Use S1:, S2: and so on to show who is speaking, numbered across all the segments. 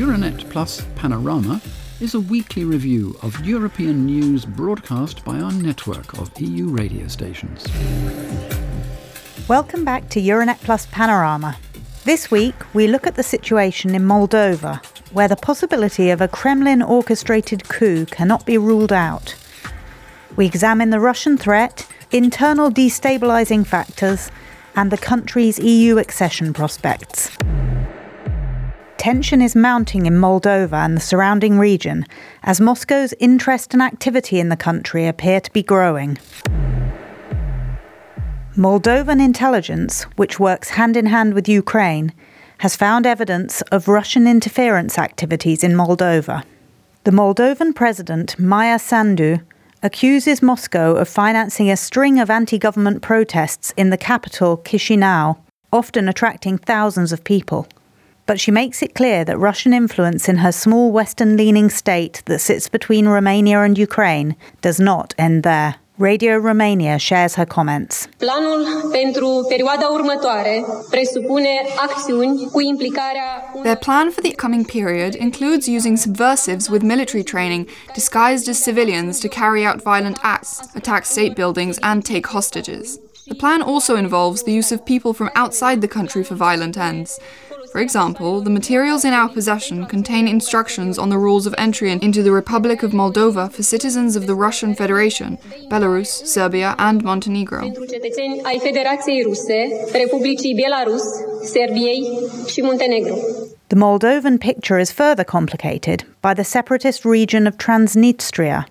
S1: Euranet Plus Panorama is a weekly review of European news broadcast by our network of EU radio stations.
S2: Welcome back to Euranet Plus Panorama. This week, we look at the situation in Moldova, where the possibility of a Kremlin orchestrated coup cannot be ruled out. We examine the Russian threat, internal destabilizing factors, and the country's EU accession prospects. Tension is mounting in Moldova and the surrounding region as Moscow's interest and activity in the country appear to be growing. Moldovan intelligence, which works hand in hand with Ukraine, has found evidence of Russian interference activities in Moldova. The Moldovan president, Maia Sandu, accuses Moscow of financing a string of anti government protests in the capital, Chisinau, often attracting thousands of people. But she makes it clear that Russian influence in her small western leaning state that sits between Romania and Ukraine does not end there. Radio Romania shares her comments.
S3: Planul pentru perioada următoare presupune acțiuni cu implicarea
S4: Their plan for the upcoming period includes using subversives with military training disguised as civilians to carry out violent acts, attack state buildings, and take hostages. The plan also involves the use of people from outside the country for violent ends. For example, the materials in our possession contain instructions on the rules of entry into the Republic of Moldova for citizens of the Russian Federation, Belarus, Serbia, and Montenegro.
S3: pentru cetățeni ai Federației Ruse, Republicii Belarus, Serbiei și Muntenegru.
S2: The Moldovan picture is further complicated by the separatist region of Transnistria,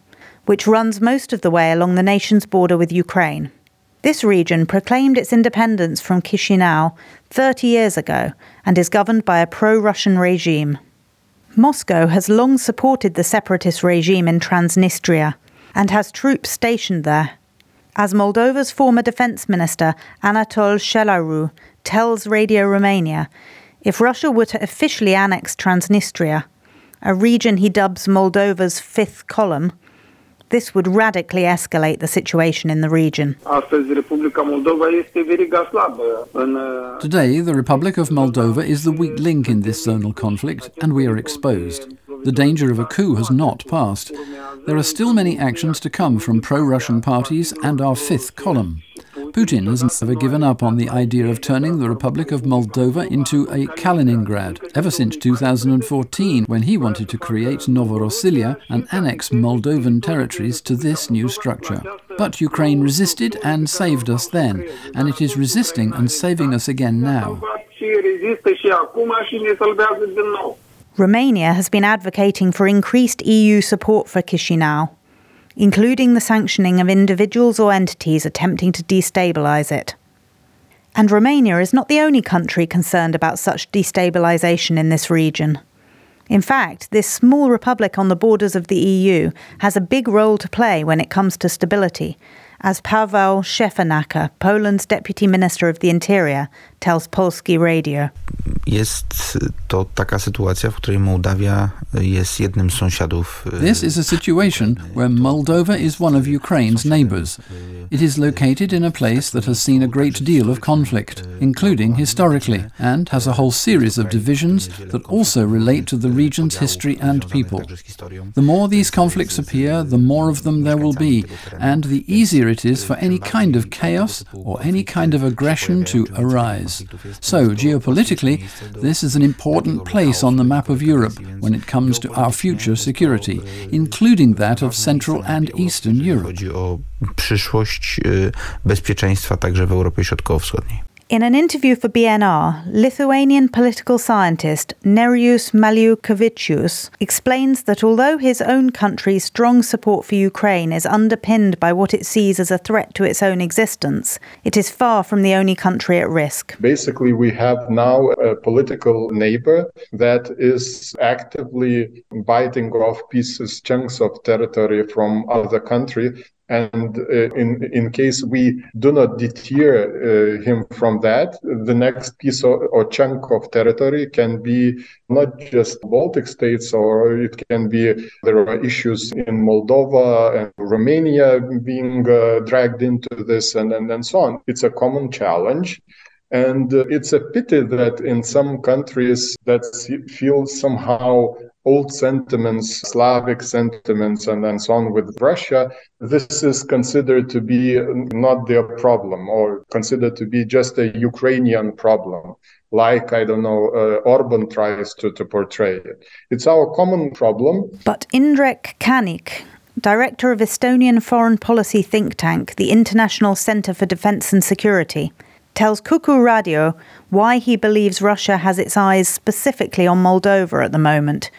S2: which runs most of the way along the nation's border with Ukraine. This region proclaimed its independence from Chisinau 30 years ago and is governed by a pro Russian regime. Moscow has long supported the separatist regime in Transnistria and has troops stationed there. As Moldova's former defense minister Anatol Shelaru tells Radio Romania, if Russia were to officially annex Transnistria, a region he dubs Moldova's fifth column, this would radically escalate the situation in the region.
S5: Astăzi, Republica Moldova este veriga slabă în uh,
S1: Today, the Republic of Moldova is the weak link in this zonal conflict, and we are exposed. The danger of a coup has not passed. There are still many actions to come from pro Russian parties and our fifth column. Putin has never given up on the idea of turning the Republic of Moldova into a Kaliningrad, ever since 2014, when he wanted to create Novorossiya and annex Moldovan territories to this new structure. But Ukraine resisted and saved us then, and it is resisting and saving us again now.
S2: Romania has been advocating for increased EU support for Chisinau, including the sanctioning of individuals or entities attempting to destabilize it. And Romania is not the only country concerned about such destabilization in this region. In fact, this small republic on the borders of the EU has a big role to play when it comes to stability, as Paweł Szefernaker, Poland's Deputy Minister of the Interior, tells Polski Radio.
S6: Jest to taka sytuacja, w której Mołdawia jest jednym z sąsiadów.
S1: This is a situation where Moldova is one of Ukraine's neighbours. It is located in a place that has seen a great deal of conflict, including historically, and has a whole series of divisions that also relate to the region's history and people. The more these conflicts appear, the more of them there will be, and the easier it is for any kind of chaos or any kind of aggression to arise. So, geopolitically, this is an important place on the map of Europe when it comes to our future security, including that of Central and Eastern Europe.
S2: In an interview for BNR, Lithuanian political scientist Nerijus Maliukevicius explains that although his own country's strong support for Ukraine is underpinned by what it sees as a threat to its own existence, it is far from the only country at risk.
S7: Basically, we have now a political neighbor that is actively biting off pieces, chunks of territory from other country. And uh, in in case we do not deter uh, him from that, the next piece or, or chunk of territory can be not just Baltic states, or it can be there are issues in Moldova and Romania being uh, dragged into this, and, and and so on. It's a common challenge. And uh, it's a pity that in some countries that feel somehow old sentiments, Slavic sentiments, and, so on with Russia, this is considered to be not their problem or considered to be just a Ukrainian problem, like, I don't know, uh, Orban tries to, to portray it. It's our common problem.
S2: But Indrek Kannik, director of Estonian foreign policy think tank, the International Centre for Defence and Security, tells Kuku Radio why he believes Russia has its eyes specifically on Moldova at the moment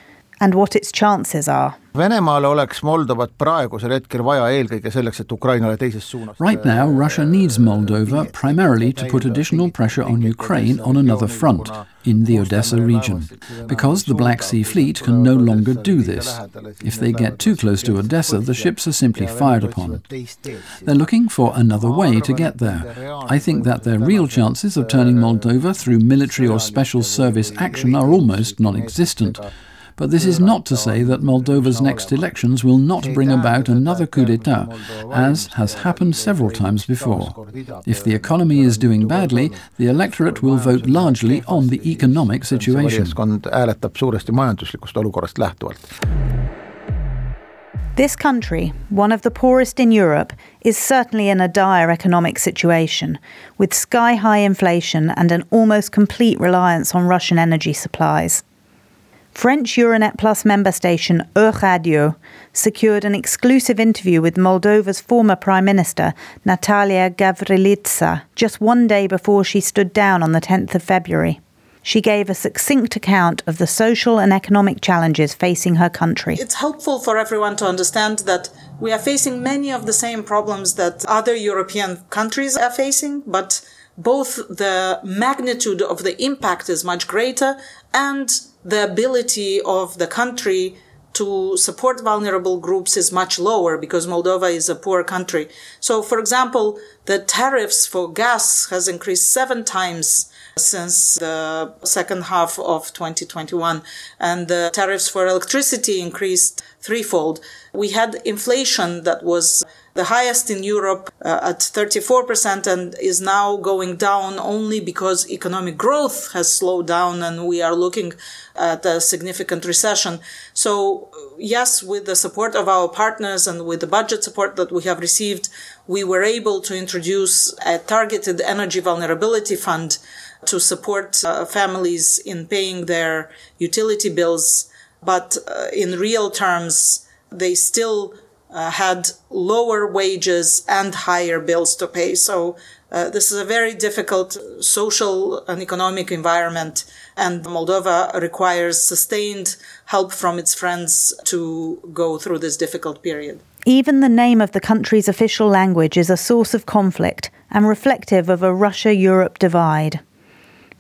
S2: and what its chances are.
S8: Venemaale oleks Moldovat praegusel hetkel vaja eelkõige selleks, et Ukrainale teisest suunast
S1: Right now, Russia needs Moldova primarily to put additional pressure on Ukraine on another front, in the Odessa region, because the Black Sea Fleet can no longer do this. If they get too close to Odessa, the ships are simply fired upon. They're looking for another way to get there. I think that their real chances of turning Moldova through military or special service action are almost non-existent. But this is not to say that Moldova's next elections will not bring about another coup d'etat, as has happened several times before. If the economy is doing badly, the electorate will vote largely on the economic situation.
S2: This country, one of the poorest in Europe, is certainly in a dire economic situation, with sky high inflation and an almost complete reliance on Russian energy supplies. French Euranet Plus member station Euradio secured an exclusive interview with Moldova's former Prime Minister, Natalia Gavrilitsa, just one day before she stood down on the 10th of February. She gave a succinct account of the social and economic challenges facing her country.
S9: It's helpful for everyone to understand that we are facing many of the same problems that other European countries are facing, but both the magnitude of the impact is much greater and the ability of the country to support vulnerable groups is much lower because Moldova is a poor country. So, for example, the tariffs for gas has increased seven times since the second half of 2021 and the tariffs for electricity increased threefold. We had inflation that was the highest in Europe uh, at 34% and is now going down only because economic growth has slowed down and we are looking at a significant recession. So yes, with the support of our partners and with the budget support that we have received, we were able to introduce a targeted energy vulnerability fund to support uh, families in paying their utility bills. But uh, in real terms, they still uh, had lower wages and higher bills to pay. So uh, this is a very difficult social and economic environment, and Moldova requires sustained help from its friends to go through this difficult period.
S2: Even the name of the country's official language is a source of conflict and reflective of a Russia Europe divide.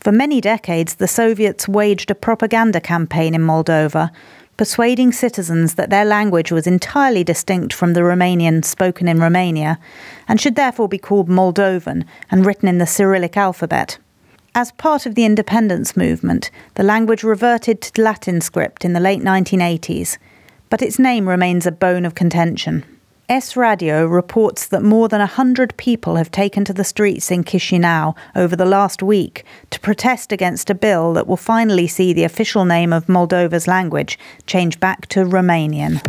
S2: For many decades, the Soviets waged a propaganda campaign in Moldova persuading citizens that their language was entirely distinct from the Romanian spoken in Romania and should therefore be called Moldovan and written in the Cyrillic alphabet. As part of the independence movement, the language reverted to Latin script in the late 1980s, but its name remains a bone of contention. S Radio reports that more than 100 people have taken to the streets in Chisinau over the last week to protest against a bill that will finally see the official name of Moldova's language change back to Romanian.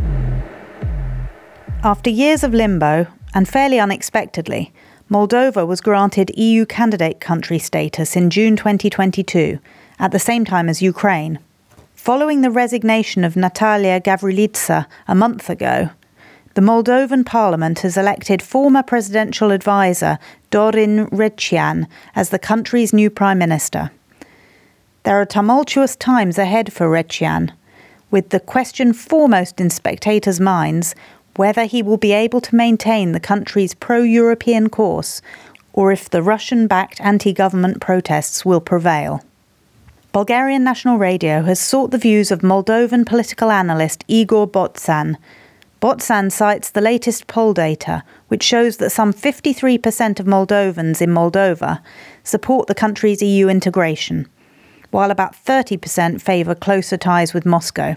S2: After years of limbo, and fairly unexpectedly, Moldova was granted EU candidate country status in June 2022, at the same time as Ukraine. Following the resignation of Natalia Gavrilitsa a month ago, the Moldovan parliament has elected former presidential advisor Dorin Recean as the country's new prime minister. There are tumultuous times ahead for Recean, with the question foremost in spectators' minds whether he will be able to maintain the country's pro European course or if the Russian backed anti government protests will prevail. Bulgarian National Radio has sought the views of Moldovan political analyst Igor Botsan Botsan cites the latest poll data, which shows that some 53% of Moldovans in Moldova support the country's EU integration, while about 30% favour closer ties with Moscow.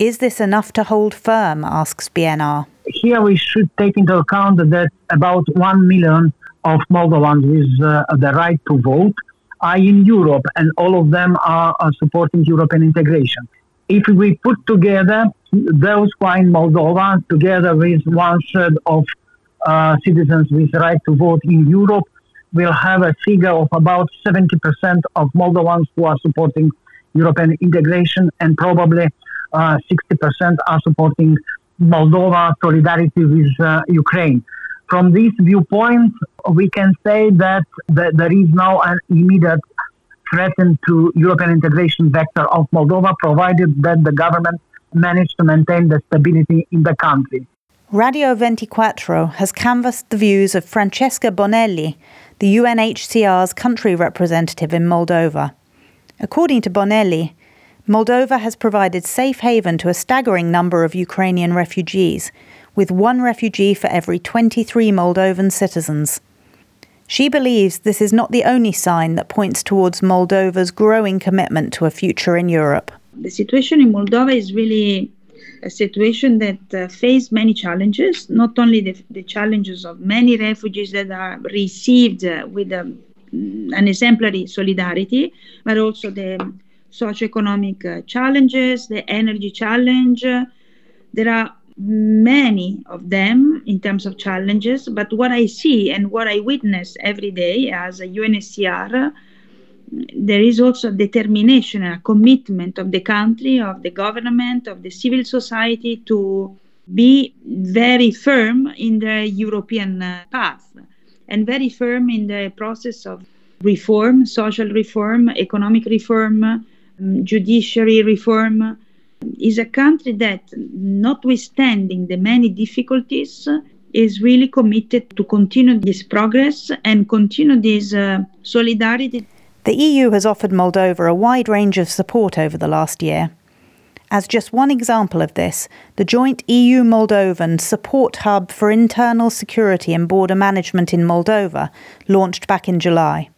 S2: Is this enough to hold firm? asks BNR.
S10: Here we should take into account that about 1 million of Moldovans with uh, the right to vote are in Europe, and all of them are, are supporting European integration. If we put together those who are in Moldova, together with one third of uh, citizens with right to vote in Europe, we'll have a figure of about 70% of Moldovans who are supporting European integration, and probably uh, 60% are supporting Moldova solidarity with uh, Ukraine. From this viewpoint, we can say that, that there is now an immediate threat to European integration vector of Moldova, provided that the government managed to maintain the stability in the country.
S2: Radio 24 has canvassed the views of Francesca Bonelli, the UNHCR's country representative in Moldova. According to Bonelli, Moldova has provided safe haven to a staggering number of Ukrainian refugees, with one refugee for every 23 Moldovan citizens. She believes this is not the only sign that points towards Moldova's growing commitment to a future in Europe.
S11: The situation in Moldova is really a situation that uh, many challenges, not only the, the, challenges of many refugees that are received uh, with um, an exemplary solidarity, but also the socioeconomic uh, challenges, the energy challenge. there are many of them in terms of challenges, but what I see and what I witness every day as a UNHCR there is also a determination and a commitment of the country, of the government, of the civil society to be very firm in the European uh, path and very firm in the process of reform, social reform, economic reform, um, judiciary reform. Is a country that, notwithstanding the many difficulties, is really committed to continue this progress and continue this uh, solidarity.
S2: The EU has offered Moldova a wide range of support over the last year. As just one example of this, the joint EU Moldovan Support Hub for Internal Security and Border Management in Moldova launched back in July.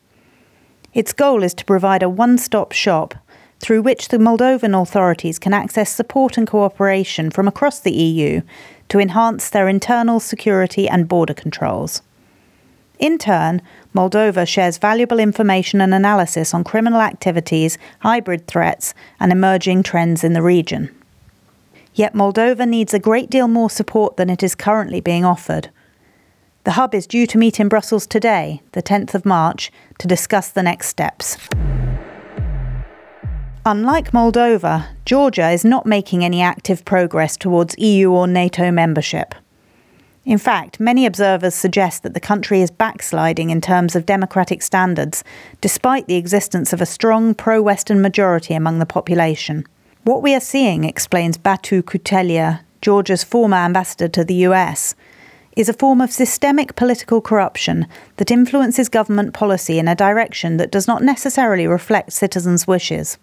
S2: Its goal is to provide a one stop shop through which the Moldovan authorities can access support and cooperation from across the EU to enhance their internal security and border controls. In turn, Moldova shares valuable information and analysis on criminal activities, hybrid threats, and emerging trends in the region. Yet Moldova needs a great deal more support than it is currently being offered. The hub is due to meet in Brussels today, the 10th of March, to discuss the next steps. Unlike Moldova, Georgia is not making any active progress towards EU or NATO membership. In fact, many observers suggest that the country is backsliding in terms of democratic standards, despite the existence of a strong pro Western majority among the population. What we are seeing, explains Batu Kutelia, Georgia's former ambassador to the US, is a form of systemic political corruption that influences government policy in a direction that does not necessarily reflect citizens' wishes.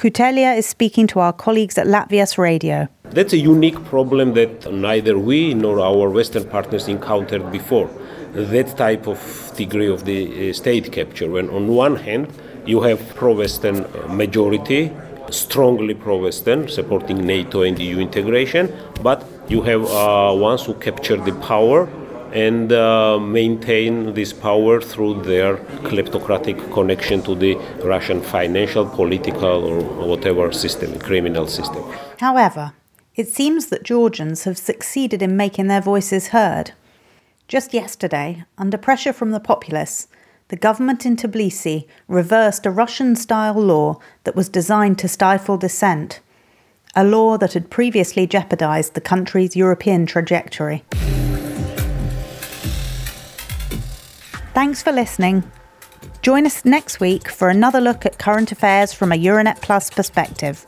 S2: Kutelia is speaking to our colleagues at Latvia's radio.
S12: That's a unique problem that neither we nor our Western partners encountered before. That type of degree of the uh, state capture, when on one hand you have pro Western majority, strongly pro Western, supporting NATO and EU integration, but you have uh, ones who capture the power and uh, maintain this power through their kleptocratic connection to the Russian financial, political, or whatever system, criminal system.
S2: However, it seems that Georgians have succeeded in making their voices heard. Just yesterday, under pressure from the populace, the government in Tbilisi reversed a Russian style law that was designed to stifle dissent, a law that had previously jeopardized the country's European trajectory. Thanks for listening. Join us next week for another look at current affairs from a Euranet Plus perspective.